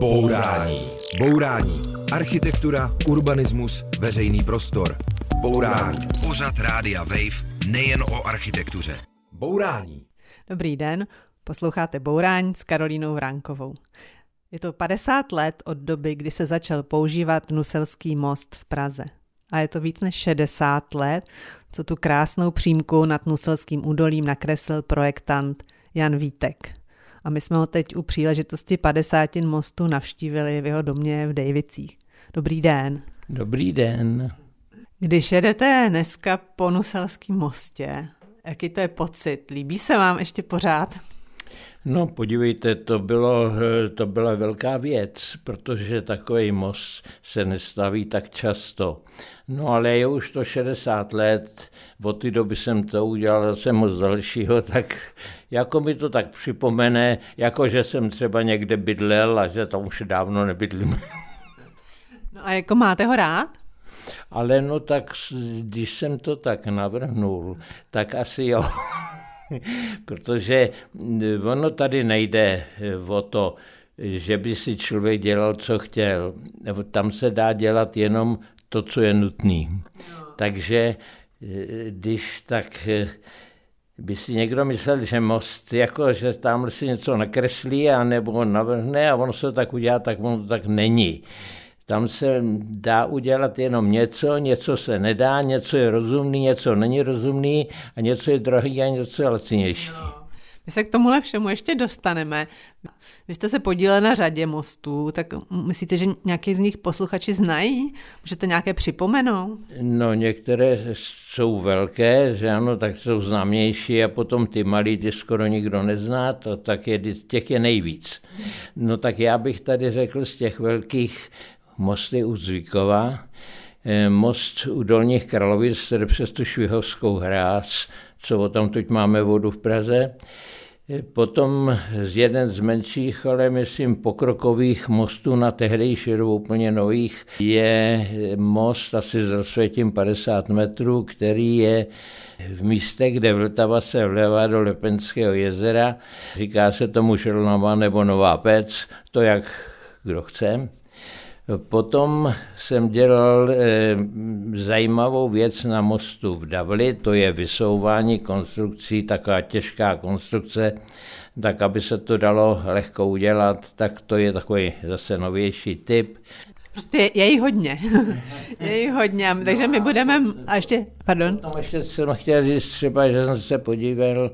Bourání. Bourání. Architektura, urbanismus, veřejný prostor. Bourání. Pořad Rádia Wave nejen o architektuře. Bourání. Dobrý den, posloucháte Bourání s Karolínou Vránkovou. Je to 50 let od doby, kdy se začal používat Nuselský most v Praze. A je to víc než 60 let, co tu krásnou přímku nad Nuselským údolím nakreslil projektant Jan Vítek. A my jsme ho teď u příležitosti 50 mostu navštívili v jeho domě v Dejvicích. Dobrý den. Dobrý den. Když jedete dneska po Nuselském mostě, jaký to je pocit? Líbí se vám ještě pořád? No podívejte, to, bylo, to byla velká věc, protože takový most se nestaví tak často. No ale je už to 60 let, od té doby jsem to udělal zase moc dalšího, tak jako mi to tak připomene, jako že jsem třeba někde bydlel a že tam už dávno nebydlím. No a jako máte ho rád? Ale no tak, když jsem to tak navrhnul, tak asi jo. Protože ono tady nejde o to, že by si člověk dělal, co chtěl. Tam se dá dělat jenom to, co je nutné. Takže když tak by si někdo myslel, že most, jako, že tam si něco nakreslí a nebo navrhne a ono se tak udělá, tak ono to tak není. Tam se dá udělat jenom něco, něco se nedá, něco je rozumný, něco není rozumný a něco je drahý a něco je lacinější. No. My se k tomuhle všemu ještě dostaneme. Vy jste se podíleli na řadě mostů, tak myslíte, že nějaký z nich posluchači znají? Můžete nějaké připomenout? No některé jsou velké, že ano, tak jsou známější a potom ty malý, ty skoro nikdo nezná, to tak je, těch je nejvíc. No tak já bych tady řekl z těch velkých mosty u Zvykova, eh, most u Dolních Kralovic, tedy přes tu Švihovskou hráz, co o tom teď máme vodu v Praze. Eh, potom z jeden z menších, ale myslím pokrokových mostů na tehdejší dobu úplně nových je most asi s rozsvětím 50 metrů, který je v místě, kde Vltava se vlevá do Lepenského jezera. Říká se tomu Šelnova nebo Nová Pec, to jak kdo chce. Potom jsem dělal e, zajímavou věc na mostu v Davli, to je vysouvání konstrukcí, taková těžká konstrukce, tak aby se to dalo lehko udělat, tak to je takový zase novější typ. Prostě je jí hodně. je jí hodně, takže my budeme, a ještě, pardon. Tam ještě jsem chtěl říct třeba, že jsem se podíval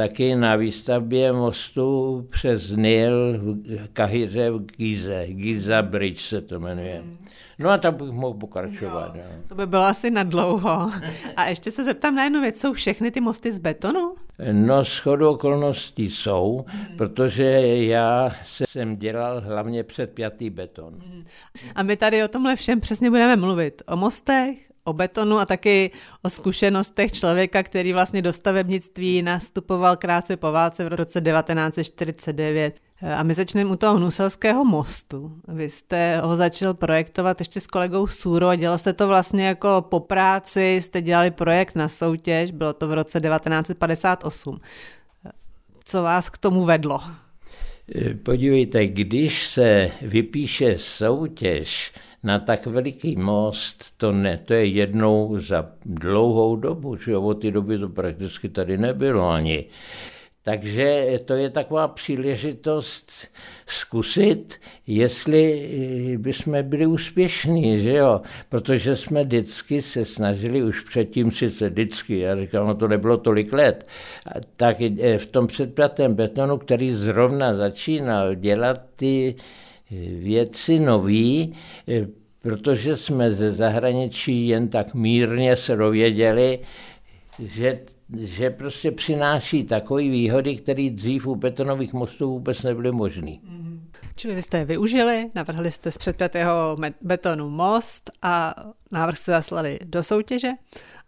taky na výstavbě mostu přes Nil v Kahyře v Gize. Giza Bridge se to jmenuje. No a tam bych mohl pokračovat. Jo, no. To by bylo asi na dlouho. A ještě se zeptám na jednu věc. Jsou všechny ty mosty z betonu? No, schodu okolností jsou, protože já jsem dělal hlavně předpjatý beton. A my tady o tomhle všem přesně budeme mluvit. O mostech, o betonu a taky o zkušenostech člověka, který vlastně do stavebnictví nastupoval krátce po válce v roce 1949. A my začneme u toho Hnuselského mostu. Vy jste ho začal projektovat ještě s kolegou Sůro a dělal jste to vlastně jako po práci, jste dělali projekt na soutěž, bylo to v roce 1958. Co vás k tomu vedlo? Podívejte, když se vypíše soutěž, na tak veliký most, to, ne, to je jednou za dlouhou dobu, že od té doby to prakticky tady nebylo ani. Takže to je taková příležitost zkusit, jestli bychom byli úspěšní, že jo? Protože jsme vždycky se snažili, už předtím sice vždycky, já říkám, no to nebylo tolik let, tak v tom předplatém betonu, který zrovna začínal dělat ty věci nový, eh, protože jsme ze zahraničí jen tak mírně se dověděli, že, že prostě přináší takové výhody, které dřív u betonových mostů vůbec nebyly možné. Mm-hmm. Čili vy jste je využili, navrhli jste z předpětého betonu most a návrh jste zaslali do soutěže,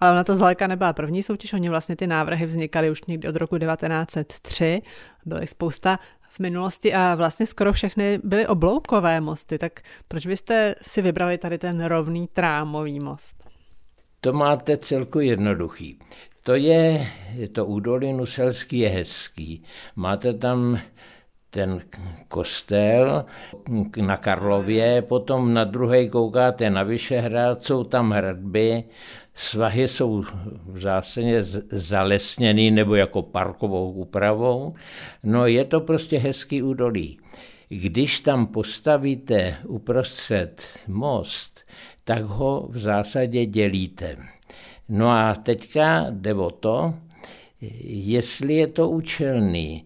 ale ona to zdaleka nebyla první soutěž, oni vlastně ty návrhy vznikaly už někdy od roku 1903, bylo jich spousta v minulosti a vlastně skoro všechny byly obloukové mosty, tak proč byste si vybrali tady ten rovný trámový most? To máte celku jednoduchý. To je, je to údolí Nuselský je hezký. Máte tam ten kostel na Karlově, potom na druhé koukáte na Vyšehrad, jsou tam hradby, svahy jsou v zásadě zalesněný nebo jako parkovou úpravou. No je to prostě hezký údolí. Když tam postavíte uprostřed most, tak ho v zásadě dělíte. No a teďka jde o to, jestli je to účelný.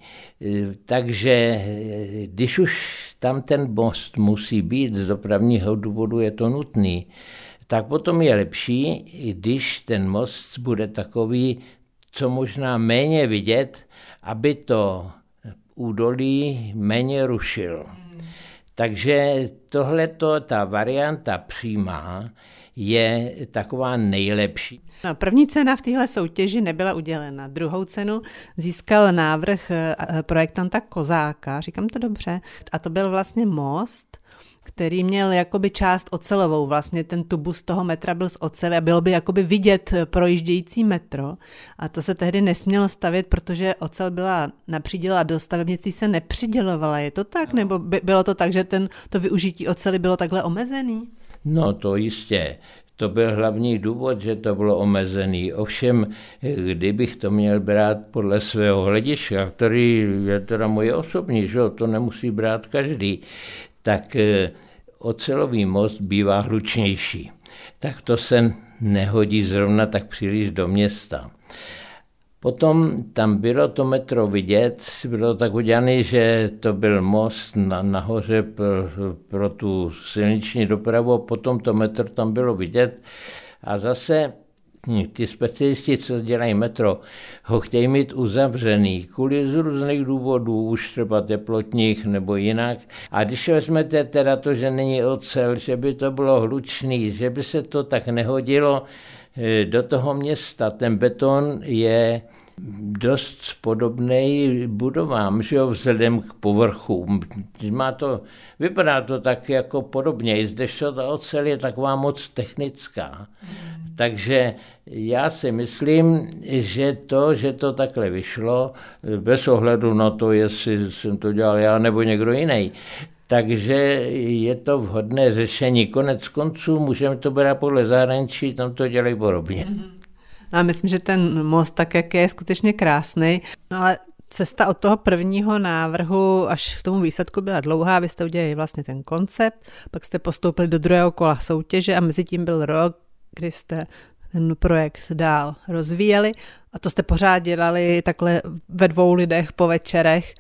Takže když už tam ten most musí být, z dopravního důvodu je to nutný, tak potom je lepší, když ten most bude takový, co možná méně vidět, aby to údolí méně rušil. Takže tohleto, ta varianta přímá, je taková nejlepší. No, první cena v téhle soutěži nebyla udělena. Druhou cenu získal návrh eh, projektanta Kozáka, říkám to dobře, a to byl vlastně most, který měl jakoby část ocelovou, vlastně ten tubus toho metra byl z oceli a bylo by jakoby vidět projíždějící metro a to se tehdy nesmělo stavět, protože ocel byla napříděla do stavebnictví se nepřidělovala. Je to tak? No. Nebo by, bylo to tak, že ten, to využití oceli bylo takhle omezený? No to jistě. To byl hlavní důvod, že to bylo omezený. Ovšem, kdybych to měl brát podle svého hlediska, který je teda moje osobní, že to nemusí brát každý, tak eh, ocelový most bývá hlučnější. Tak to se nehodí zrovna tak příliš do města. Potom tam bylo to metro vidět, bylo tak udělané, že to byl most na, nahoře pro, pro tu silniční dopravu a potom to metro tam bylo vidět. A zase ty specialisti, co dělají metro, ho chtějí mít uzavřený kvůli z různých důvodů, už třeba teplotních nebo jinak. A když vezmete teda to, že není ocel, že by to bylo hlučný, že by se to tak nehodilo eh, do toho města, ten beton je dost podobný budovám, že jo, vzhledem k povrchu. Má to, vypadá to tak jako podobně, zdežto ta ocel je taková moc technická. Takže já si myslím, že to, že to takhle vyšlo, bez ohledu na to, jestli jsem to dělal já nebo někdo jiný, takže je to vhodné řešení. Konec konců můžeme to brát podle zahraničí, tam to dělají podobně. Mm-hmm. A myslím, že ten most tak, jak je, je skutečně krásný. No ale cesta od toho prvního návrhu až k tomu výsledku byla dlouhá, vy jste udělali vlastně ten koncept, pak jste postoupili do druhého kola soutěže a mezi tím byl rok, kdy jste ten projekt dál rozvíjeli a to jste pořád dělali takhle ve dvou lidech po večerech.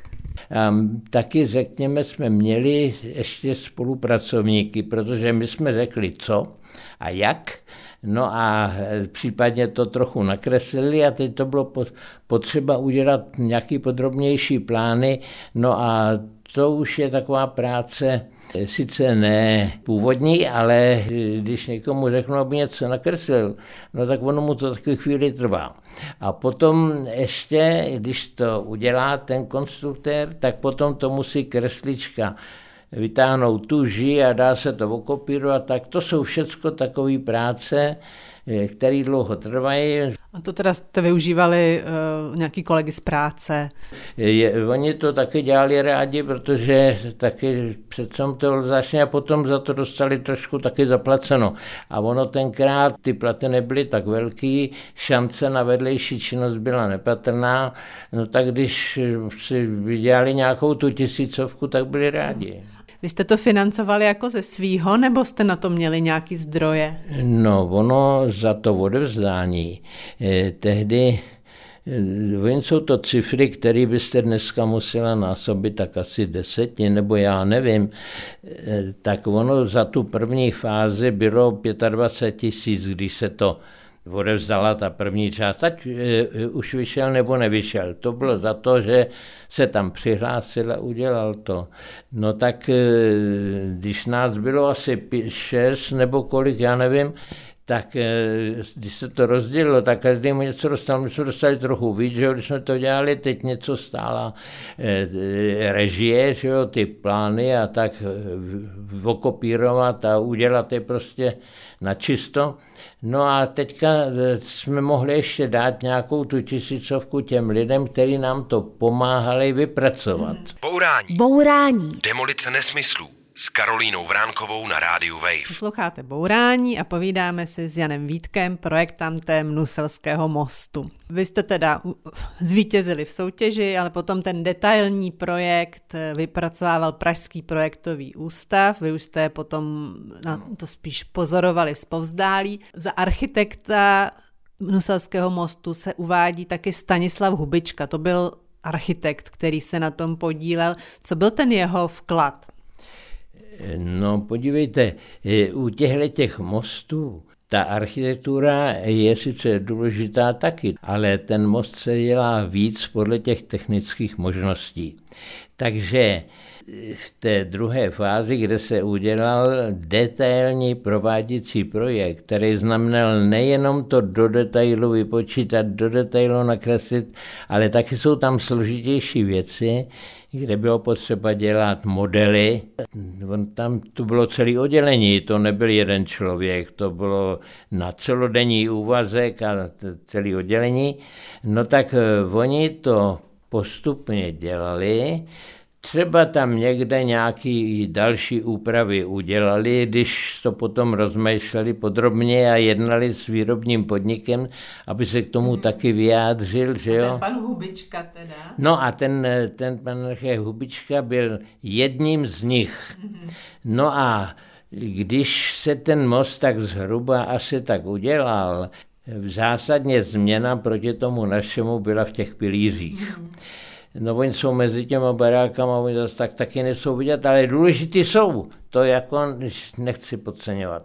Um, taky řekněme, jsme měli ještě spolupracovníky, protože my jsme řekli co a jak, no a případně to trochu nakreslili a teď to bylo potřeba udělat nějaký podrobnější plány, no a to už je taková práce, sice ne původní, ale když někomu řeknu, aby něco nakreslil, no tak ono mu to taky chvíli trvá. A potom ještě, když to udělá ten konstruktér, tak potom to musí kreslička vytáhnout tuži a dá se to okopírovat, tak to jsou všechno takové práce, který dlouho trvají. A to teda jste využívali uh, nějaký kolegy z práce? Je, oni to taky dělali rádi, protože taky přece to začne a potom za to dostali trošku taky zaplaceno. A ono tenkrát ty platy nebyly tak velký, šance na vedlejší činnost byla nepatrná, no tak když si vydělali nějakou tu tisícovku, tak byli rádi. Vy jste to financovali jako ze svýho, nebo jste na to měli nějaký zdroje? No, ono za to odevzdání eh, tehdy eh, Oni jsou to cifry, které byste dneska musela násobit tak asi deseti, nebo já nevím. Eh, tak ono za tu první fázi bylo 25 tisíc, když se to odevzdala ta první část, ať e, už vyšel nebo nevyšel. To bylo za to, že se tam přihlásil a udělal to. No tak e, když nás bylo asi šest nebo kolik, já nevím, tak eh, když se to rozdělilo, tak každý mu něco dostal. My jsme dostali trochu víc, že jo, když jsme to dělali, teď něco stála eh, režie, že jo, ty plány a tak eh, okopírovat a udělat je prostě na čisto. No a teďka jsme mohli ještě dát nějakou tu tisícovku těm lidem, kteří nám to pomáhali vypracovat. Bourání. Bourání. Demolice nesmyslů s Karolínou Vránkovou na rádiu Wave. Posloucháte Bourání a povídáme si s Janem Vítkem, projektantem Nuselského mostu. Vy jste teda zvítězili v soutěži, ale potom ten detailní projekt vypracovával Pražský projektový ústav. Vy už jste potom na to spíš pozorovali z povzdálí. Za architekta Nuselského mostu se uvádí taky Stanislav Hubička. To byl architekt, který se na tom podílel. Co byl ten jeho vklad? No podívejte, u těchto těch mostů ta architektura je sice důležitá taky, ale ten most se dělá víc podle těch technických možností. Takže v té druhé fázi, kde se udělal detailní prováděcí projekt, který znamenal nejenom to do detailu vypočítat, do detailu nakreslit, ale taky jsou tam složitější věci, kde bylo potřeba dělat modely. Tam to bylo celé oddělení, to nebyl jeden člověk, to bylo na celodenní úvazek a celé oddělení. No tak eh, oni to postupně dělali, Třeba tam někde nějaký další úpravy udělali, když to potom rozmýšleli podrobně a jednali s výrobním podnikem, aby se k tomu hmm. taky vyjádřil, že jo. A ten pan Hubička teda? No a ten, ten pan Hubička byl jedním z nich. Hmm. No a když se ten most tak zhruba asi tak udělal, v zásadně změna proti tomu našemu byla v těch pilířích. Hmm. No oni jsou mezi těma barákama, oni zase tak taky nejsou vidět, ale důležitý jsou. To jako nechci podceňovat.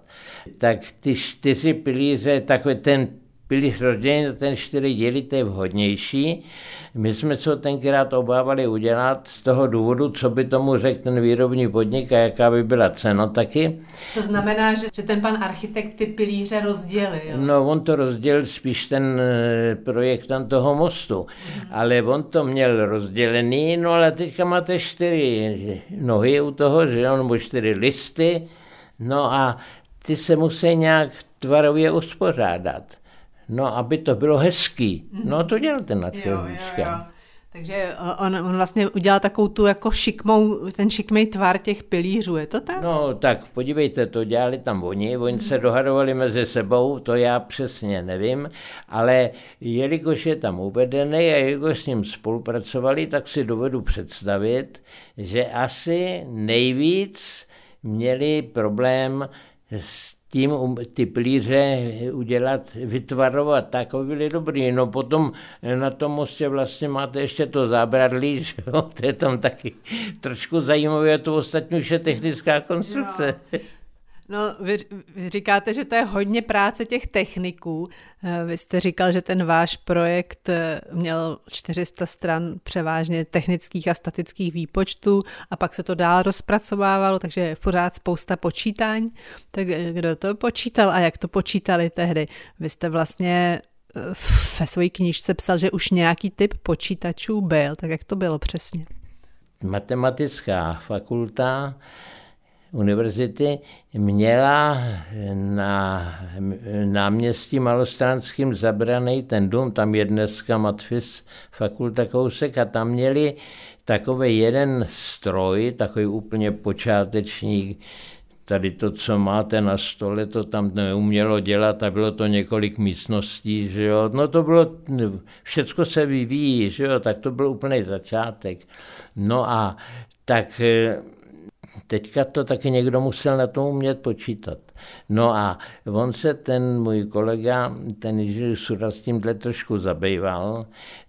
Tak ty čtyři pilíře, takový ten pilíř rozdělený na ten čtyři díly, to je vhodnější. My jsme se tenkrát obávali udělat z toho důvodu, co by tomu řekl ten výrobní podnik a jaká by byla cena taky. To znamená, že, že ten pan architekt ty pilíře rozdělil. No, on to rozdělil spíš ten eh, projektant toho mostu, mm. ale on to měl rozdělený, no ale teďka máte čtyři nohy u toho, že on nebo čtyři listy, no a ty se musí nějak tvarově uspořádat. No, aby to bylo hezký. No, to dělal ten nadšeníčka. Takže eh, on, on vlastně udělal takovou tu jako šikmou, ten šikmej tvar těch pilířů, je to tak? No tak podívejte, to dělali tam oni, oni se dohadovali mezi sebou, to já přesně nevím, ale jelikož je tam uvedený a jelikož s ním spolupracovali, tak si dovedu představit, že asi nejvíc měli problém s tím um, ty plíře udělat, vytvarovat tak, aby byly dobrý. No potom na tom mostě vlastně máte ještě to zábradlí, že jo? to je tam taky trošku zajímavé, a to ostatní už je technická konstrukce. Jo. No, vy, vy říkáte, že to je hodně práce těch techniků. Eh, vy jste říkal, že ten váš projekt eh, měl 400 stran převážně technických a statických výpočtů a pak se to dál rozpracovávalo, takže je pořád spousta počítání. Tak eh, kdo to počítal a jak to počítali tehdy? Vy jste vlastně ve své knižce psal, že už nějaký typ počítačů byl, tak jak to bylo přesně? Matematická fakulta univerzity měla na náměstí malostranským zabraný ten dům, tam je dneska Matfis fakulta kousek a tam měli takový jeden stroj, takový úplně počáteční, tady to, co máte na stole, to tam neumělo dělat a bylo to několik místností, že jo. No to bylo, všecko se vyvíjí, že jo, tak to byl úplný začátek. No a tak teďka to taky někdo musel na tom umět počítat. No a on se, ten můj kolega, ten Jiří Sura s tímhle trošku zabýval,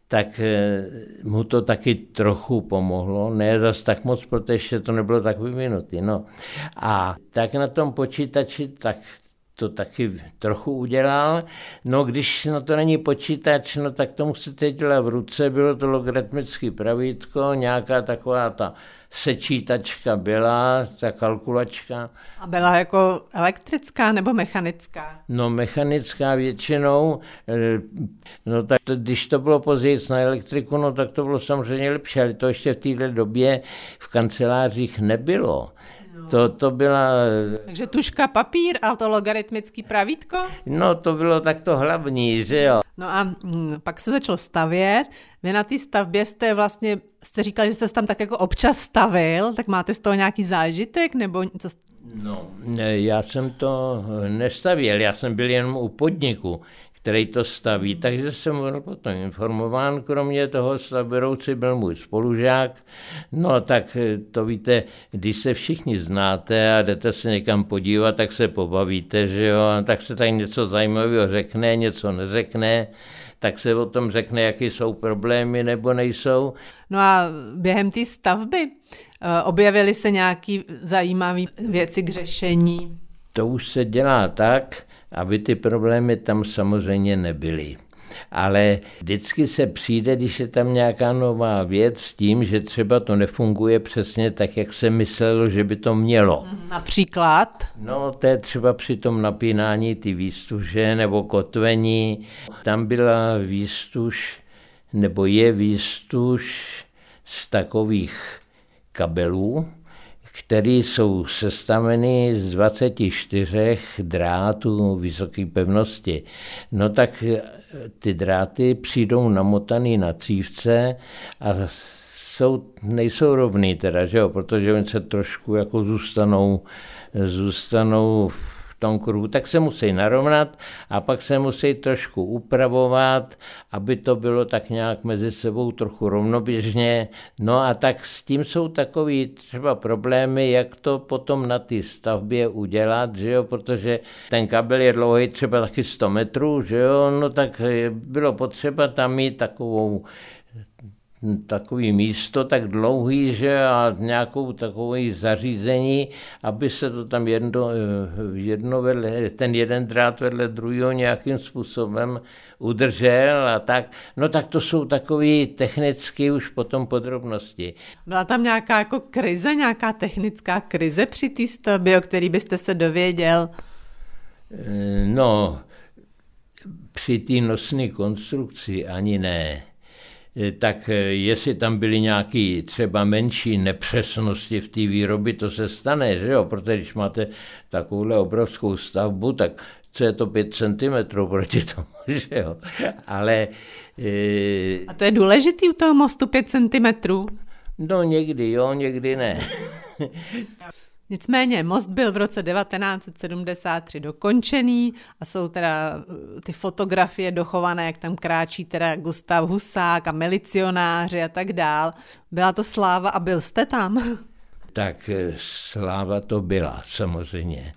tak eh, mu to taky trochu pomohlo, ne zas tak moc, protože to nebylo tak vyvinutý. No. A tak na tom počítači, tak to taky trochu udělal. No když na to není počítač, no tak to musíte dělat v ruce, bylo to logaritmický pravítko, nějaká taková ta sečítačka byla, ta kalkulačka. A byla jako elektrická nebo mechanická? No mechanická většinou, eh, no tak to, když to bylo později na elektriku, no tak to bylo samozřejmě lepší, ale to ještě v této době v kancelářích nebylo. To, to byla... Takže tuška, papír a to logaritmický pravítko? No, to bylo takto hlavní, že jo. No a hm, pak se začalo stavět. Vy na té stavbě jste vlastně, jste říkal, že jste se tam tak jako občas stavil, tak máte z toho nějaký zážitek, nebo co? No, já jsem to nestavěl, já jsem byl jenom u podniku který to staví, takže jsem byl potom informován, kromě toho stavberouci byl můj spolužák, no tak to víte, když se všichni znáte a jdete se někam podívat, tak se pobavíte, že jo, a tak se tady něco zajímavého řekne, něco neřekne, tak se o tom řekne, jaký jsou problémy nebo nejsou. No a během té stavby eh, objevily se nějaké zajímavé věci k řešení? To už se dělá tak, aby ty problémy tam samozřejmě nebyly. Ale vždycky se přijde, když je tam nějaká nová věc s tím, že třeba to nefunguje přesně tak, jak se myslelo, že by to mělo. Mhm, například? No, to je třeba při tom napínání ty výstuže nebo kotvení. Tam byla výstuž, nebo je výstuž z takových kabelů, které jsou sestaveny z 24 drátů vysoké pevnosti. No tak eh, ty dráty přijdou namotaný na cívce a jsou, nejsou rovný teda, že jo, protože oni se trošku jako zůstanou, zůstanou v tom kruhu, tak se musí narovnat a pak se musí trošku upravovat, aby to bylo tak nějak mezi sebou trochu rovnoběžně. No a tak s tím jsou takový třeba problémy, jak to potom na té stavbě udělat, že jo, protože ten kabel je dlouhý třeba taky 100 metrů, že jo, no tak bylo potřeba tam mít takovou takový místo tak dlouhý, že a nějakou takové zařízení, aby se to tam jedno, jedno vedle, ten jeden drát vedle druhého nějakým způsobem udržel a tak. No tak to jsou takové technické už potom podrobnosti. Byla tam nějaká jako krize, nějaká technická krize při té stavbě, o který byste se dověděl? No, při té nosné konstrukci ani ne Eh, tak eh, jestli tam byly nějaké třeba menší nepřesnosti v té výrobě, to se stane, že jo? Protože když máte takovouhle obrovskou stavbu, tak co je to 5 cm proti tomu, že jo? Ale... E... A to je důležitý u toho mostu 5 cm? No někdy jo, někdy ne. Nicméně most byl v roce 1973 dokončený a jsou teda uh, ty fotografie dochované, jak tam kráčí teda Gustav Husák a milicionáři a tak dál. Byla to sláva a byl jste tam? Tak eh, sláva to byla, samozřejmě.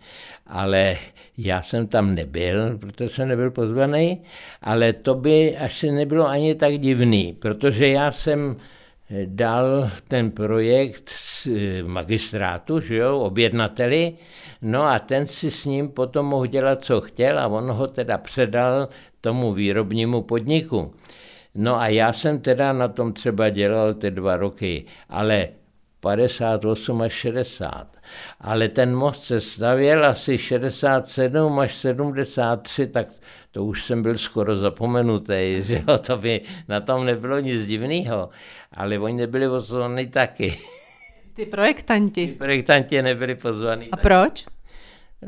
Ale já jsem tam nebyl, protože jsem nebyl pozvaný, ale to by asi nebylo ani tak divný, protože já jsem dal ten projekt eh, magistrátu, že jo, objednateli, no a ten si s ním potom mohl dělat, co chtěl a on ho teda předal tomu výrobnímu podniku. No a já jsem teda na tom třeba dělal ty dva roky, ale 58 až 60. Ale ten most se stavěl asi 67 až 73, tak to už jsem byl skoro zapomenutý, že jo, to by na tom nebylo nic divného, ale oni nebyli pozvaní taky. Ty projektanti? Ty projektanti nebyli pozvaní. A taky. proč?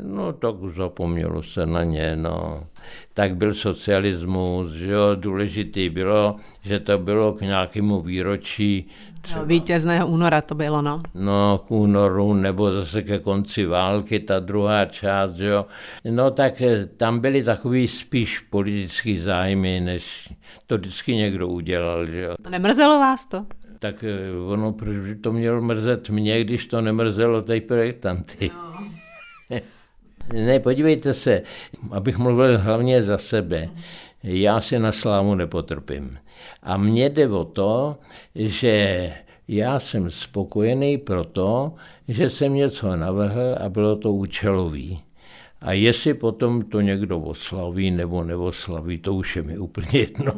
No tak zapomnělo se na ně, no. Tak byl socialismus, že jo, důležitý bylo, že to bylo k nějakému výročí Třeba. No, vítězného února to bylo, no. No, k únoru, nebo zase ke konci války, ta druhá část, jo. No tak eh, tam byly takový spíš politický zájmy, než to vždycky někdo udělal, že jo. Nemrzelo vás to? Tak eh, ono, proč by to mělo mrzet mě, když to nemrzelo tej projektanty. No. ne, podívejte se, abych mluvil hlavně za sebe. Já si na slámu nepotrpím. A mně jde o to, že já jsem spokojený proto, že jsem něco navrhl a bylo to účelový. A jestli potom to někdo oslaví nebo neoslaví, to už je mi úplně jedno.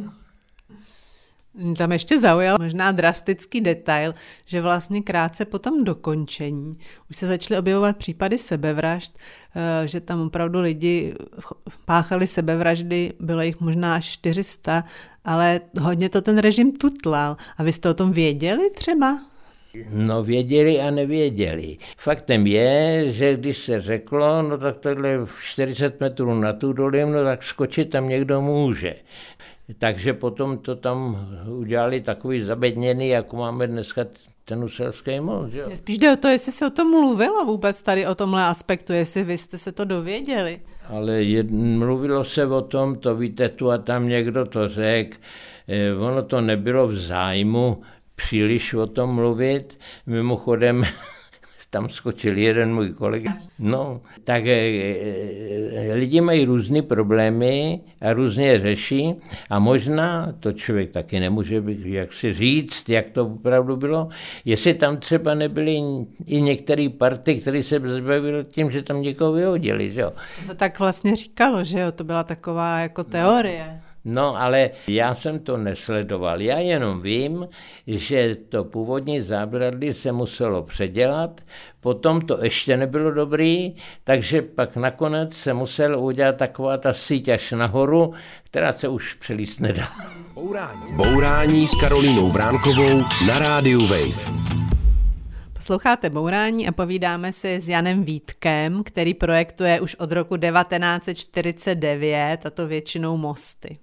Tam ještě zaujal možná drastický detail, že vlastně krátce po tom dokončení už se začaly objevovat případy sebevražd, eh, že tam opravdu lidi páchali sebevraždy, bylo jich možná až 400, ale hodně to ten režim tutlal. A vy jste o tom věděli třeba? No věděli a nevěděli. Faktem je, že když se řeklo, no tak tohle 40 metrů na tu dolím, no tak skočit tam někdo může. Takže potom to tam udělali takový zabedněný, jako máme dneska ten uselský most. Že? Spíš jde o to, jestli se o tom mluvilo vůbec tady o tomhle aspektu, jestli vy jste se to dověděli. Ale jed, mluvilo se o tom, to víte, tu a tam někdo to řekl, eh, ono to nebylo v zájmu příliš o tom mluvit. Mimochodem, tam skočil jeden můj kolega. No, tak e, e, lidi mají různé problémy a různě řeší a možná to člověk taky nemůže jak si říct, jak to opravdu bylo, jestli tam třeba nebyly i některé party, které se zbavily tím, že tam někoho vyhodili. Že jo? To se tak vlastně říkalo, že jo, to byla taková jako teorie. No, ale já jsem to nesledoval. Já jenom vím, že to původní zábradlí se muselo předělat, potom to ještě nebylo dobrý, takže pak nakonec se musel udělat taková ta síť až nahoru, která se už přelíst nedá. Bourání. Bourání s Karolínou Vránkovou na rádiu Wave. Posloucháte Bourání a povídáme si s Janem Vítkem, který projektuje už od roku 1949, a to většinou mosty.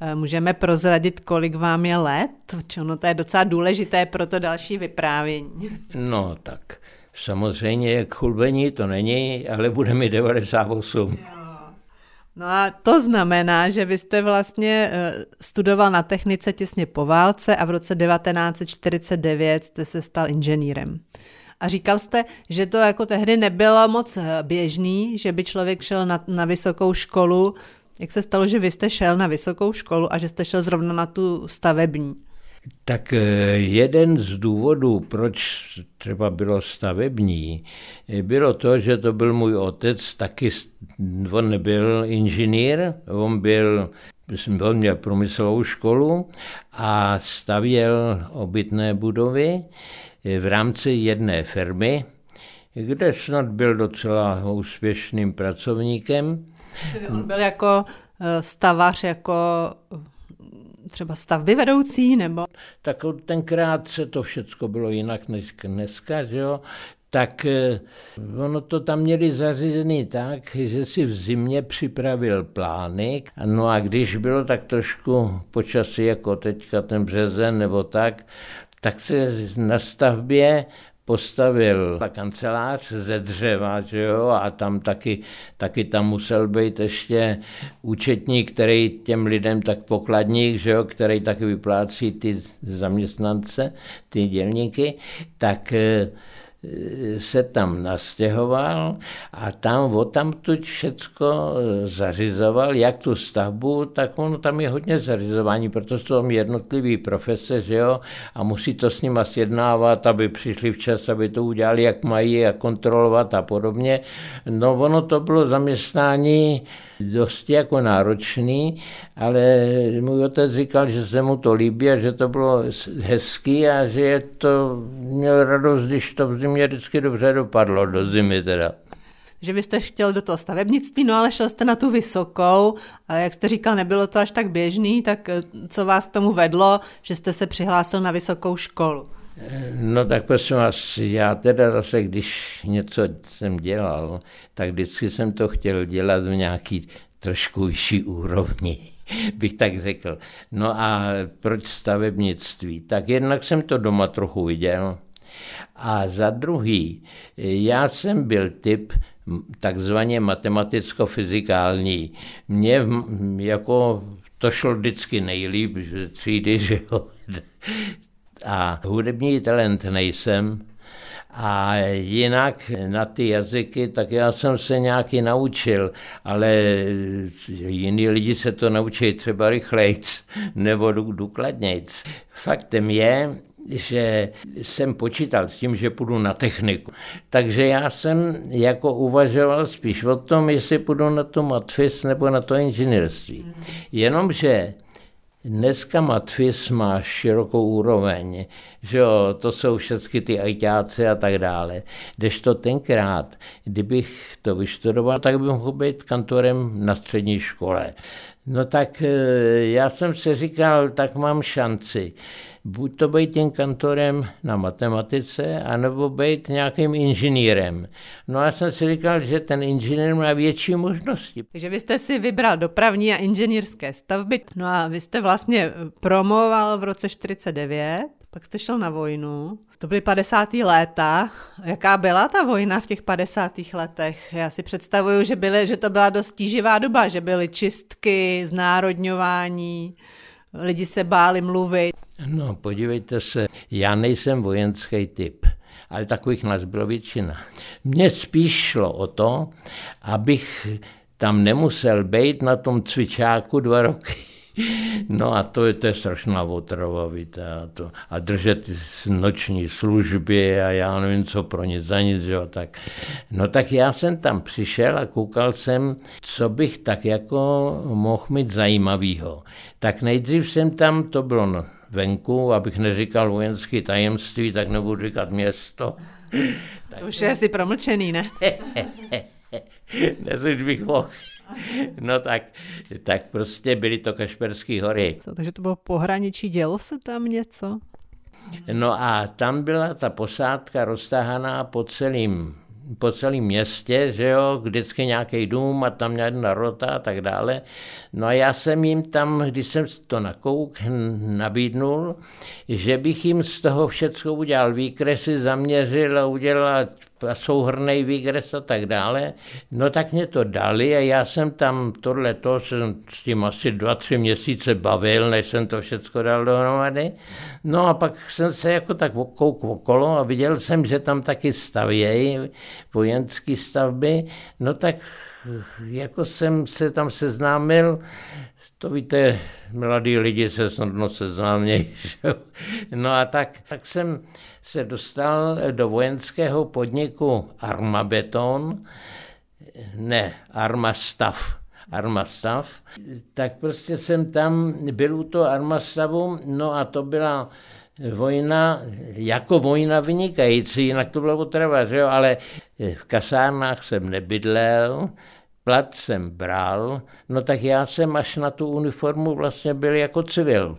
Eh, můžeme prozradit, kolik vám je let? Ono to je docela důležité pro to další vyprávění. No tak samozřejmě k chulbení to není, ale bude mi 98. No a to znamená, že vy jste vlastně eh, studoval na technice těsně po válce a v roce 1949 jste se stal inženýrem. A říkal jste, že to jako tehdy nebylo moc eh, běžný, že by člověk šel na, na vysokou školu jak se stalo, že vy jste šel na vysokou školu a že jste šel zrovna na tu stavební? Tak eh, jeden z důvodů, proč třeba bylo stavební, eh, bylo to, že to byl můj otec, taky on nebyl inženýr, on byl on měl průmyslovou školu a stavěl obytné budovy eh, v rámci jedné firmy, kde snad byl docela úspěšným pracovníkem. Čili on byl jako eh, stavař, jako eh, třeba stavby vedoucí, nebo? Tak tenkrát se to všechno bylo jinak než dneska, že jo? tak eh, ono to tam měli zařízený tak, že si v zimě připravil plány. No a když bylo tak trošku počasí jako teďka ten březen nebo tak, tak se na stavbě postavil kancelář ze dřeva, že jo, a tam taky, taky tam musel být ještě účetník, který těm lidem tak pokladník, že jo, který taky vyplácí ty zaměstnance, ty dělníky, tak eh, se tam nastěhoval a tam o tu všecko zařizoval, jak tu stavbu, tak ono tam je hodně zařizování, protože jsou tam jednotlivý profese, že jo, a musí to s nima sjednávat, aby přišli včas, aby to udělali, jak mají a kontrolovat a podobně. No ono to bylo zaměstnání, dost jako náročný, ale můj otec říkal, že se mu to líbí a že to bylo hezký a že je to, měl radost, když to v zimě vždycky dobře dopadlo, do zimy teda že vy jste chtěl do toho stavebnictví, no ale šel jste na tu vysokou a jak jste říkal, nebylo to až tak běžný, tak co vás k tomu vedlo, že jste se přihlásil na vysokou školu? No tak prosím vás, já teda zase, když něco jsem dělal, tak vždycky jsem to chtěl dělat v nějaký trošku vyšší úrovni, bych tak řekl. No a proč stavebnictví? Tak jednak jsem to doma trochu viděl, a za druhý, já jsem byl typ takzvaně matematicko-fyzikální. Mně jako to šlo vždycky nejlíp, že třídy, že jo. A hudební talent nejsem, a jinak na ty jazyky, tak já jsem se nějaký naučil, ale jiní lidi se to naučí třeba rychlejc nebo důkladnějc. Faktem je, že jsem počítal s tím, že půjdu na techniku. Takže já jsem jako uvažoval spíš o tom, jestli půjdu na to matfis nebo na to inženýrství. Jenomže Dneska Matfis má širokou úroveň, že jo, to jsou všechny ty ajťáci a tak dále. to tenkrát, kdybych to vystudoval, tak bych mohl být kantorem na střední škole. No tak eh, já jsem si říkal, tak mám šanci buď to být tím kantorem na matematice, anebo být nějakým inženýrem. No a já jsem si říkal, že ten inženýr má větší možnosti. Takže vy jste si vybral dopravní a inženýrské stavby, no a vy jste vlastně promoval v roce 49, pak jste šel na vojnu. To byly 50. léta. Jaká byla ta vojna v těch 50. letech? Já si představuju, že, byly, že to byla dost tíživá doba, že byly čistky, znárodňování, lidi se báli mluvit. No, podívejte se, já nejsem vojenský typ, ale takových nás bylo většina. Mně spíš šlo o to, abych tam nemusel být na tom cvičáku dva roky. No a to je, to je strašná otravovita. A, to, a držet noční služby a já nevím, co pro nic za nic. Jo, tak. No tak já jsem tam přišel a koukal jsem, co bych tak jako mohl mít zajímavého. Tak nejdřív jsem tam, to bylo no, venku, abych neříkal vojenské tajemství, tak nebudu říkat město. tak Už je asi promlčený, ne? Už bych mohl. No tak, tak prostě byly to Kašperské hory. Co, takže to bylo pohraničí, dělo se tam něco? No a tam byla ta posádka roztahaná po celým po celém městě, že jo, vždycky nějaký dům a tam jedna rota a tak dále. No a já jsem jim tam, když jsem to nakouk, nabídnul, že bych jim z toho všechno udělal výkresy, zaměřil a udělal souhrnej výkres a tak dále. No tak mě to dali a já jsem tam tohle to jsem s tím asi dva, tři měsíce bavil, než jsem to všechno dal dohromady. No a pak jsem se jako tak kouk okolo a viděl jsem, že tam taky stavějí vojenské stavby. No tak jako jsem se tam seznámil to víte, mladí lidi se snadno seznámějí. No a tak, tak jsem se dostal do vojenského podniku Armabeton, ne, Armastav, Armastav, tak prostě jsem tam byl u toho Armastavu, no a to byla vojna, jako vojna vynikající, jinak to bylo potreba, že jo, ale v kasárnách jsem nebydlel, plat jsem bral, no tak já jsem až na tu uniformu vlastně byl jako civil.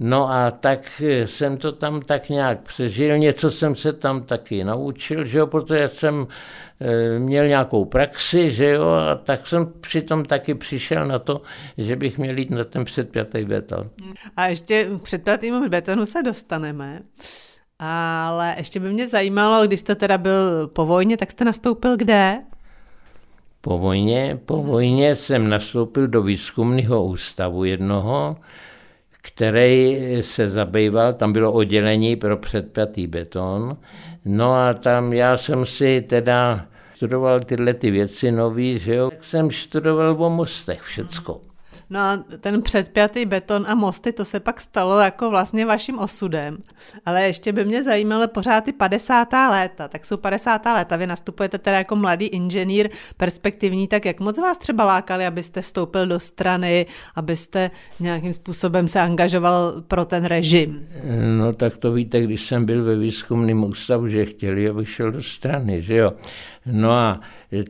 No a tak jsem to tam tak nějak přežil, něco jsem se tam taky naučil, že jo, protože jsem eh, měl nějakou praxi, že jo, a tak jsem přitom taky přišel na to, že bych měl jít na ten předpjatý beton. A ještě k předpjatýmu betonu se dostaneme. Ale ještě by mě zajímalo, když jste teda byl po vojně, tak jste nastoupil kde? Po vojně, po vojně jsem nastoupil do výzkumného ústavu jednoho, který se zabýval, tam bylo oddělení pro předpjatý beton. No a tam já jsem si teda studoval tyhle ty věci nový, že jo. Tak jsem studoval o mostech všecko. No a ten předpjatý beton a mosty, to se pak stalo jako vlastně vaším osudem. Ale ještě by mě zajímalo pořád ty 50. léta. Tak jsou 50. léta, vy nastupujete teda jako mladý inženýr perspektivní, tak jak moc vás třeba lákali, abyste vstoupil do strany, abyste nějakým způsobem se angažoval pro ten režim? No tak to víte, když jsem byl ve výzkumném ústavu, že chtěli, abych šel do strany, že jo. No a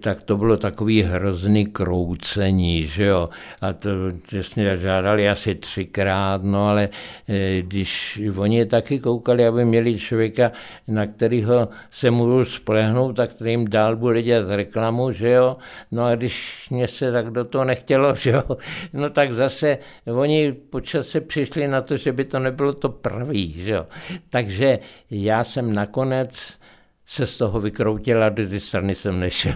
tak to bylo takový hrozný kroucení, že jo. A to přesně žádali asi třikrát, no ale eh, když oni taky koukali, aby měli člověka, na kterého se můžou spolehnout, tak který jim dál bude dělat reklamu, že jo. No a když mě se tak do toho nechtělo, že jo, no tak zase oni počase přišli na to, že by to nebylo to pravý, že jo. Takže já jsem nakonec se z toho vykroutila, do ty strany jsem nešel.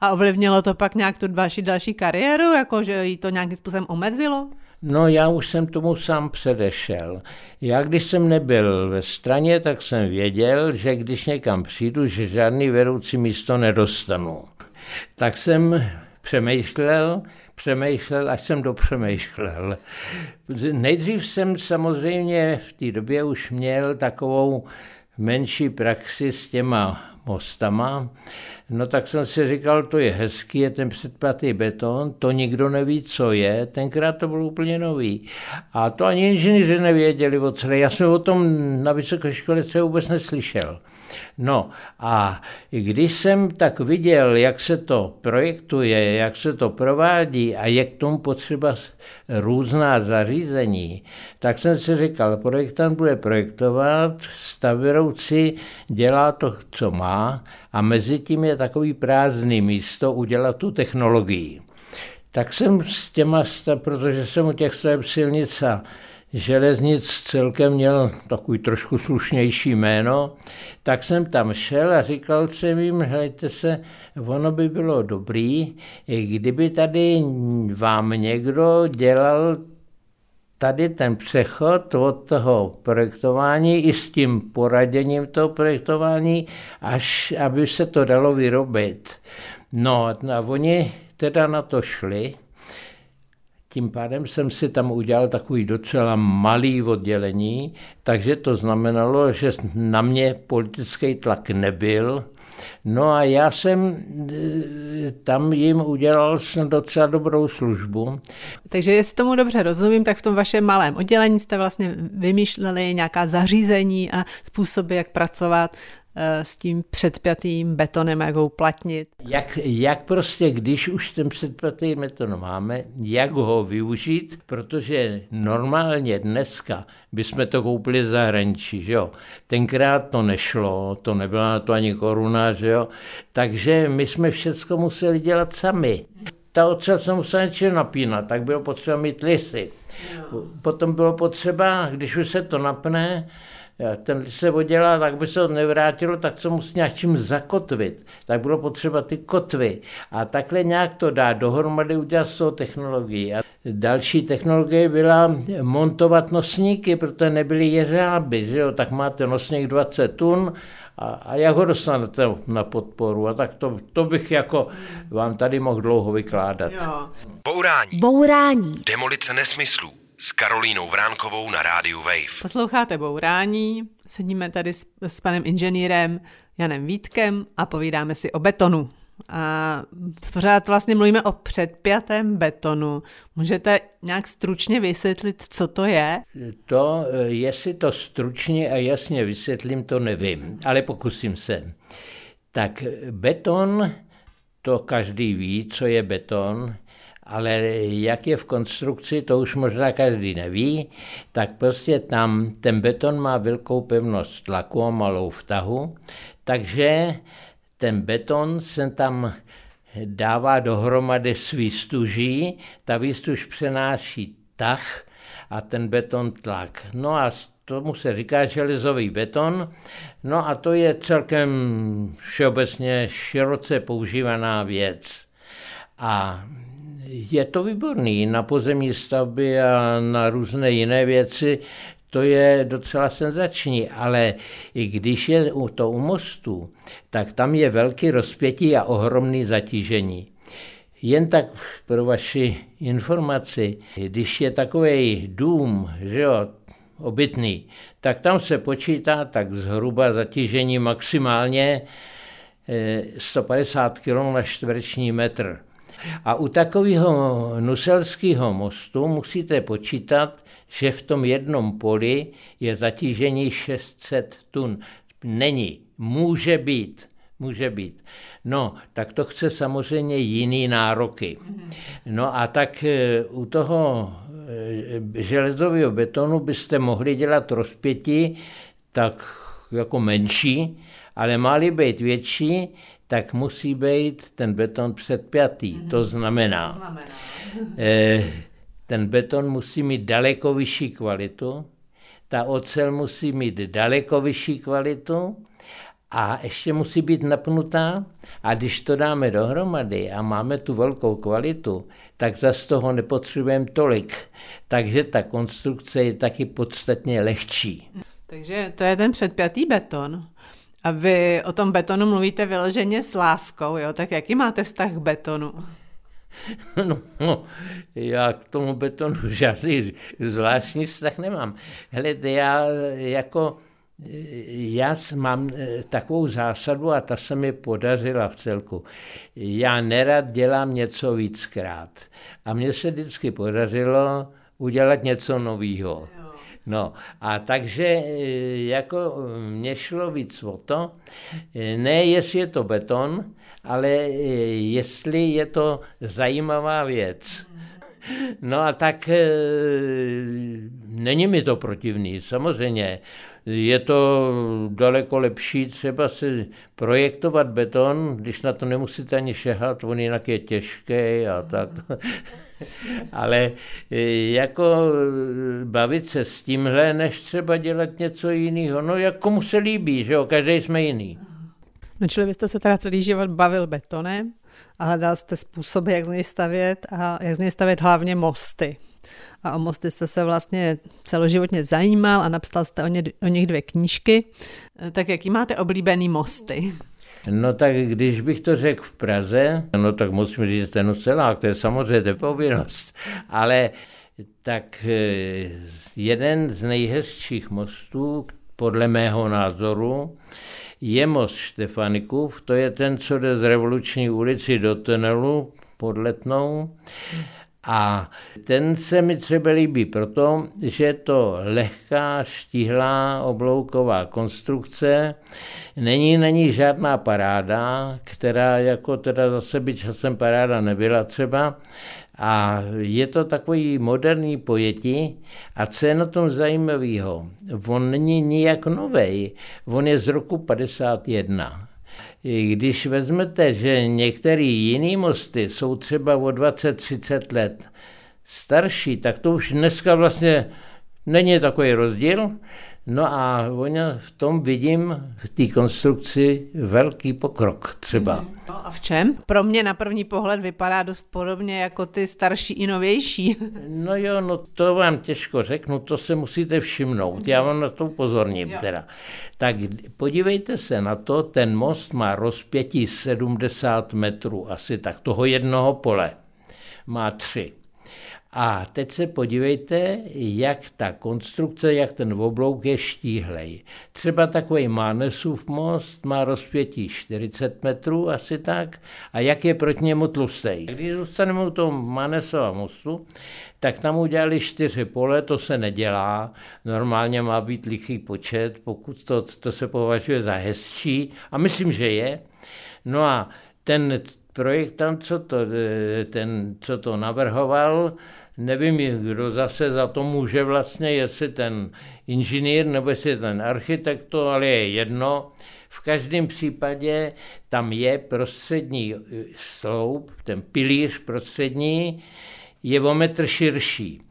A ovlivnilo to pak nějak tu vaši další kariéru, jako že jí to nějakým způsobem omezilo? No já už jsem tomu sám předešel. Já když jsem nebyl ve straně, tak jsem věděl, že když někam přijdu, že žádný vedoucí místo nedostanu. Tak jsem přemýšlel, přemýšlel, až jsem dopřemýšlel. Nejdřív jsem samozřejmě v té době už měl takovou menší praxi s těma mostama, no tak jsem si říkal, to je hezký, je ten předplatý beton, to nikdo neví, co je, tenkrát to bylo úplně nový. A to ani inženýři nevěděli o celé, já jsem o tom na vysoké škole třeba vůbec neslyšel. No a když jsem tak viděl, jak se to projektuje, jak se to provádí a je k tomu potřeba různá zařízení, tak jsem si říkal, projektant bude projektovat, stavěrouci dělá to, co má a mezi tím je takový prázdný místo udělat tu technologii. Tak jsem s těma, protože jsem u těch staveb silnic a železnic celkem měl takový trošku slušnější jméno, tak jsem tam šel a říkal jsem jim, hejte se, ono by bylo dobrý, kdyby tady vám někdo dělal tady ten přechod od toho projektování i s tím poraděním toho projektování, až aby se to dalo vyrobit. No a oni teda na to šli, tím pádem jsem si tam udělal takový docela malý oddělení, takže to znamenalo, že na mě politický tlak nebyl. No a já jsem e, tam jim udělal docela dobrou službu. Takže jestli tomu dobře rozumím, tak v tom vašem malém oddělení jste vlastně vymýšleli nějaká zařízení a způsoby, jak pracovat Eh, s tím předpjatým betonem, jak ho uplatnit. Jak, jak prostě, když už ten předpjatý beton máme, jak ho využít, protože normálně dneska bychom to koupili za zahraničí, že jo. Tenkrát to nešlo, to nebyla to ani koruna, že jo. Takže my jsme všechno museli dělat sami. Ta ocel se musela něčeho napínat, tak bylo potřeba mít lisy. Potom bylo potřeba, když už se to napne, ten, když se oddělá, tak by se to nevrátilo, tak se musí nějakým zakotvit. Tak bylo potřeba ty kotvy. A takhle nějak to dá dohromady udělat s tou technologií. A další technologie byla montovat nosníky, protože nebyly jeřáby, že jo? tak máte nosník 20 tun a, a jak ho dostanete na podporu? A tak to, to bych jako vám tady mohl dlouho vykládat. Jo. Bourání. Bourání. Demolice nesmyslů s Karolínou Vránkovou na rádiu Wave. Posloucháte Bourání, sedíme tady s, s panem inženýrem Janem Vítkem a povídáme si o betonu. A pořád vlastně mluvíme o předpjatém betonu. Můžete nějak stručně vysvětlit, co to je? To, jestli to stručně a jasně vysvětlím, to nevím, ale pokusím se. Tak beton, to každý ví, co je beton, ale jak je v konstrukci, to už možná každý neví, tak prostě tam ten beton má velkou pevnost tlaku a malou vtahu, takže ten beton se tam dává dohromady s výstuží, ta výstuž přenáší tah a ten beton tlak. No a tomu se říká železový beton, no a to je celkem všeobecně široce používaná věc. A je to výborný na pozemní stavby a na různé jiné věci, to je docela senzační, ale i když je to u mostu, tak tam je velký rozpětí a ohromný zatížení. Jen tak pro vaši informaci, když je takový dům, že jo, obytný, tak tam se počítá tak zhruba zatížení maximálně 150 kg na čtvereční metr. A u takového nuselského mostu musíte počítat, že v tom jednom poli je zatížení 600 tun. Není, může být. Může být. No, tak to chce samozřejmě jiný nároky. No a tak e, u toho e, železového betonu byste mohli dělat rozpětí tak jako menší, ale má být větší, tak musí být ten beton předpjatý. Mm-hmm. To znamená, to znamená. eh, ten beton musí mít daleko vyšší kvalitu, ta ocel musí mít daleko vyšší kvalitu a ještě musí být napnutá a když to dáme dohromady a máme tu velkou kvalitu, tak zase toho nepotřebujeme tolik. Takže ta konstrukce je taky podstatně lehčí. Takže to je ten předpjatý beton. A vy o tom betonu mluvíte vyloženě s láskou, jo? Tak jaký máte vztah k betonu? No, no, já k tomu betonu žádný zvláštní vztah nemám. Hele, já jako já mám eh, takovou zásadu a ta se mi podařila v celku. Já nerad dělám něco víckrát. A mně se vždycky podařilo udělat něco nového. No a takže eh, jako mě šlo víc o to, eh, ne jestli je to beton, ale jestli je to zajímavá věc. No a tak není mi to protivný, samozřejmě je to daleko lepší třeba si projektovat beton, když na to nemusíte ani šehat, on jinak je těžký a tak. Ale e, jako bavit se s tímhle, než třeba dělat něco jiného. No jak komu se líbí, že jo, každý jsme jiný. No čili vy jste se teda celý život bavil betonem a hledal jste způsoby, jak z něj stavět a jak z něj stavět hlavně mosty a o mosty jste se vlastně celoživotně zajímal a napsal jste o, ně, o nich dvě knížky. Tak jaký máte oblíbený mosty? No tak když bych to řekl v Praze, no tak musím říct ten celák, to je samozřejmě povinnost, ale tak eh, jeden z nejhezčích mostů, podle mého názoru, je most Štefanikův, to je ten, co jde z revoluční ulici do tunelu pod Letnou. A ten se mi třeba líbí proto, že je to lehká, štíhlá oblouková konstrukce, není na ní žádná paráda, která jako teda zase by časem paráda nebyla třeba, a je to takový moderní pojetí. A co je na tom zajímavého? On není nijak novej, on je z roku 51. Když vezmete, že některé jiné mosty jsou třeba o 20-30 let starší, tak to už dneska vlastně není takový rozdíl. No a v tom vidím v té konstrukci velký pokrok třeba. No a v čem? Pro mě na první pohled vypadá dost podobně jako ty starší i novější. No jo, no to vám těžko řeknu, to se musíte všimnout. Já vám na to upozorním jo. teda. Tak podívejte se na to, ten most má rozpětí 70 metrů, asi tak, toho jednoho pole. Má tři. A teď se podívejte, jak ta konstrukce, jak ten oblouk je štíhlej. Třeba takový Mánesův most má rozpětí 40 metrů, asi tak, a jak je proti němu tlustej. Když zůstaneme u toho Mánesova mostu, tak tam udělali čtyři pole, to se nedělá. Normálně má být lichý počet, pokud to, to se považuje za hezčí, a myslím, že je. No a ten projektant, co to, ten, co to navrhoval, nevím, kdo zase za to může vlastně, jestli ten inženýr nebo jestli ten architekt, to ale je jedno. V každém případě tam je prostřední sloup, ten pilíř prostřední je o metr širší.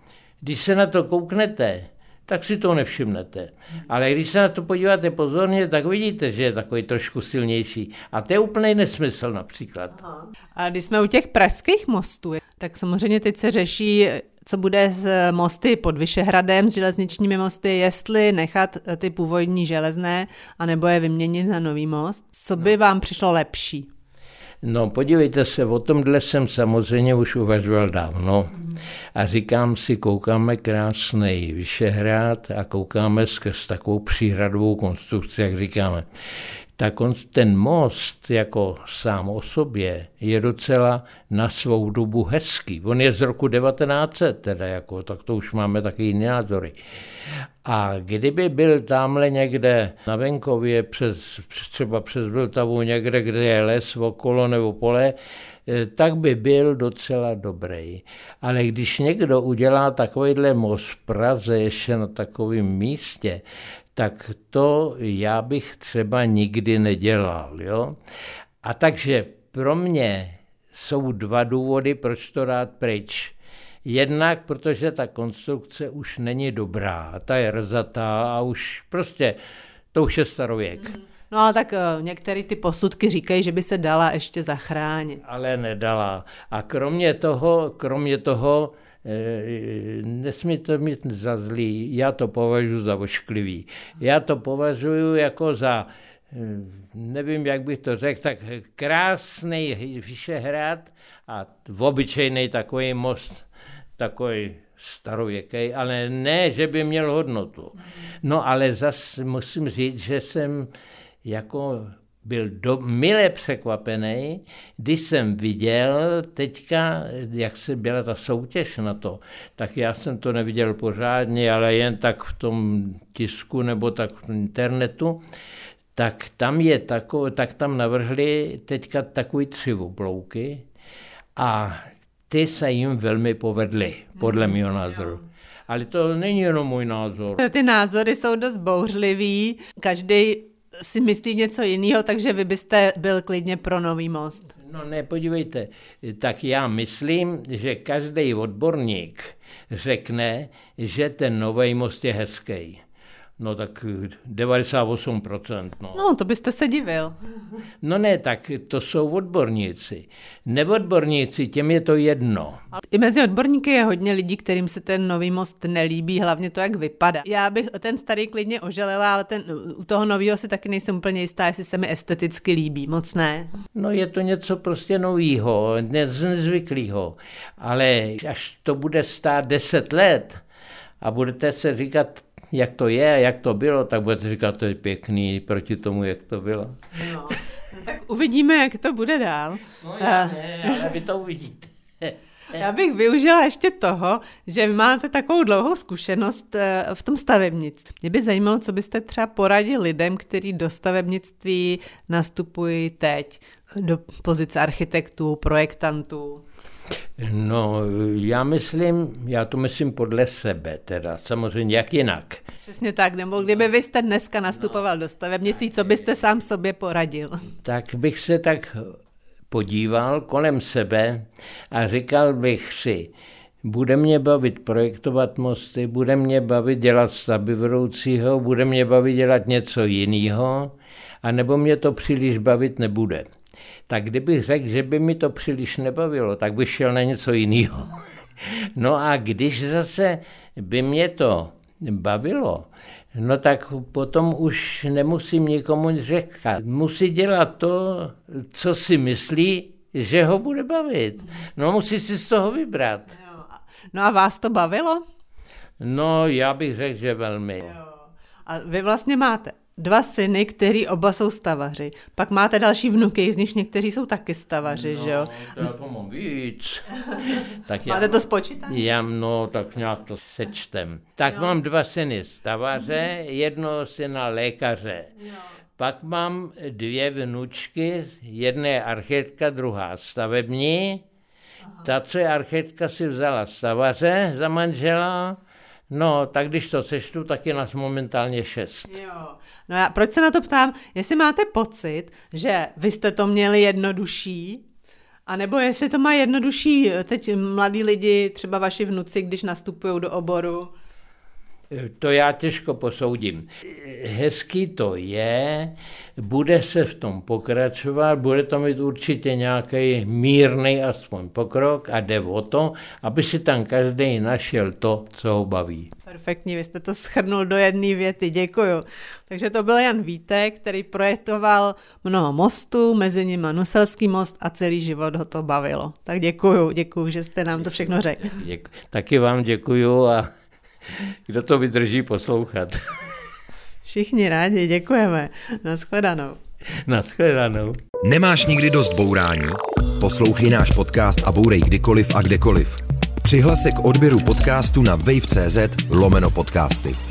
Když se na to kouknete, tak si to nevšimnete. Ale když se na to podíváte pozorně, tak vidíte, že je takový trošku silnější. A to je úplný nesmysl například. Aha. A když jsme u těch pražských mostů, tak samozřejmě teď se řeší, co bude s mosty pod Vyšehradem, s železničními mosty, jestli nechat ty původní železné, anebo je vyměnit za nový most. Co by no. vám přišlo lepší? No podívejte se, o tomhle jsem samozřejmě už uvažoval dávno a říkám si, koukáme krásný Vyšehrad a koukáme skrz takovou příhradovou konstrukci, jak říkáme tak on, ten most jako sám o sobě je docela na svou dobu hezký. On je z roku 1900, teda jako, tak to už máme taky jiné názory. A kdyby byl tamhle někde na venkově, přes, třeba přes Vltavu, někde, kde je les okolo nebo pole, eh, tak by byl docela dobrý. Ale když někdo udělá takovýhle most v Praze ještě na takovém místě, tak to já bych třeba nikdy nedělal. Jo? A takže pro mě jsou dva důvody, proč to dát pryč. Jednak, protože ta konstrukce už není dobrá, ta je rzatá a už prostě, to už je starověk. No ale tak uh, některé ty posudky říkají, že by se dala ještě zachránit. Ale nedala. A kromě toho, kromě toho, Eh, nesmí to mít za zlý, já to považuji za ošklivý. Já to považuji jako za nevím, jak bych to řekl, tak krásný Vyšehrad a obyčejný takový most, takový starověký, ale ne, že by měl hodnotu. No ale zase musím říct, že jsem jako byl do, mile překvapený, když jsem viděl teďka, jak se byla ta soutěž na to, tak já jsem to neviděl pořádně, ale jen tak v tom tisku nebo tak v internetu, tak tam je tako, tak tam navrhli teďka takový tři oblouky a ty se jim velmi povedly, podle mého názoru. Ale to není jenom můj názor. Ty názory jsou dost bouřlivý. Každý si myslí něco jiného, takže vy byste byl klidně pro nový most. No ne, podívejte, tak já myslím, že každý odborník řekne, že ten nový most je hezký. No tak 98%. No. no, to byste se divil. No ne, tak to jsou odborníci. Neodborníci, těm je to jedno. I mezi odborníky je hodně lidí, kterým se ten nový most nelíbí, hlavně to, jak vypadá. Já bych ten starý klidně oželela, ale ten, u toho nového si taky nejsem úplně jistá, jestli se mi esteticky líbí. Moc ne. No je to něco prostě novýho, nezvyklého. Ale až to bude stát 10 let, a budete se říkat, jak to je, jak to bylo, tak budete říkat, to je pěkný proti tomu, jak to bylo. No, tak uvidíme, jak to bude dál. No já ne, ale vy to uvidíte. Já bych využila ještě toho, že máte takovou dlouhou zkušenost eh, v tom stavebnictví. Mě by zajímalo, co byste třeba poradili lidem, kteří do stavebnictví nastupují teď, do pozice architektů, projektantů. No, já myslím, já to myslím podle sebe teda, samozřejmě jak jinak. Přesně tak, nebo kdyby vy jste dneska nastupoval no, do stavebnictví, co byste sám sobě poradil? Tak bych se tak podíval kolem sebe a říkal bych si, bude mě bavit projektovat mosty, bude mě bavit dělat stavby vedoucího, bude mě bavit dělat něco jiného, anebo mě to příliš bavit nebude tak kdybych řekl, že by mi to příliš nebavilo, tak bych šel na něco jiného. No a když zase by mě to bavilo, no tak potom už nemusím nikomu říkat. Musí dělat to, co si myslí, že ho bude bavit. No musí si z toho vybrat. No a vás to bavilo? No já bych řekl, že velmi. A vy vlastně máte dva syny, který oba jsou stavaři. Pak máte další vnuky, z nich někteří jsou taky stavaři, no, že jo? to já to mám víc. tak máte já, to spočítat? Já, no, tak nějak to sečtem. Tak jo. mám dva syny stavaře, mm-hmm. jednoho syna lékaře. Jo. Pak mám dvě vnučky, jedna je architektka, druhá stavební. Aha. Ta, co je architektka, si vzala stavaře za manžela No, tak když to seštu, tak je nás momentálně šest. Jo. No já proč se na to ptám? Jestli máte pocit, že vy jste to měli jednodušší, a nebo jestli to má jednodušší teď mladí lidi, třeba vaši vnuci, když nastupují do oboru? To já těžko posoudím. Hezký to je, bude se v tom pokračovat, bude to mít určitě nějaký mírný aspoň pokrok a jde o to, aby si tam každý našel to, co ho baví. Perfektní, vy jste to schrnul do jedné věty, děkuju. Takže to byl Jan Vítek, který projektoval mnoho mostů, mezi nimi Nuselský most a celý život ho to bavilo. Tak děkuju, děkuju, že jste nám to všechno řekl. Děkuji. Taky vám děkuju a kdo to vydrží poslouchat. Všichni rádi, děkujeme. Naschledanou. Naschledanou. Nemáš nikdy dost bourání? Poslouchej náš podcast a bourej kdykoliv a kdekoliv. Přihlas se k odběru podcastu na wave.cz lomeno podcasty.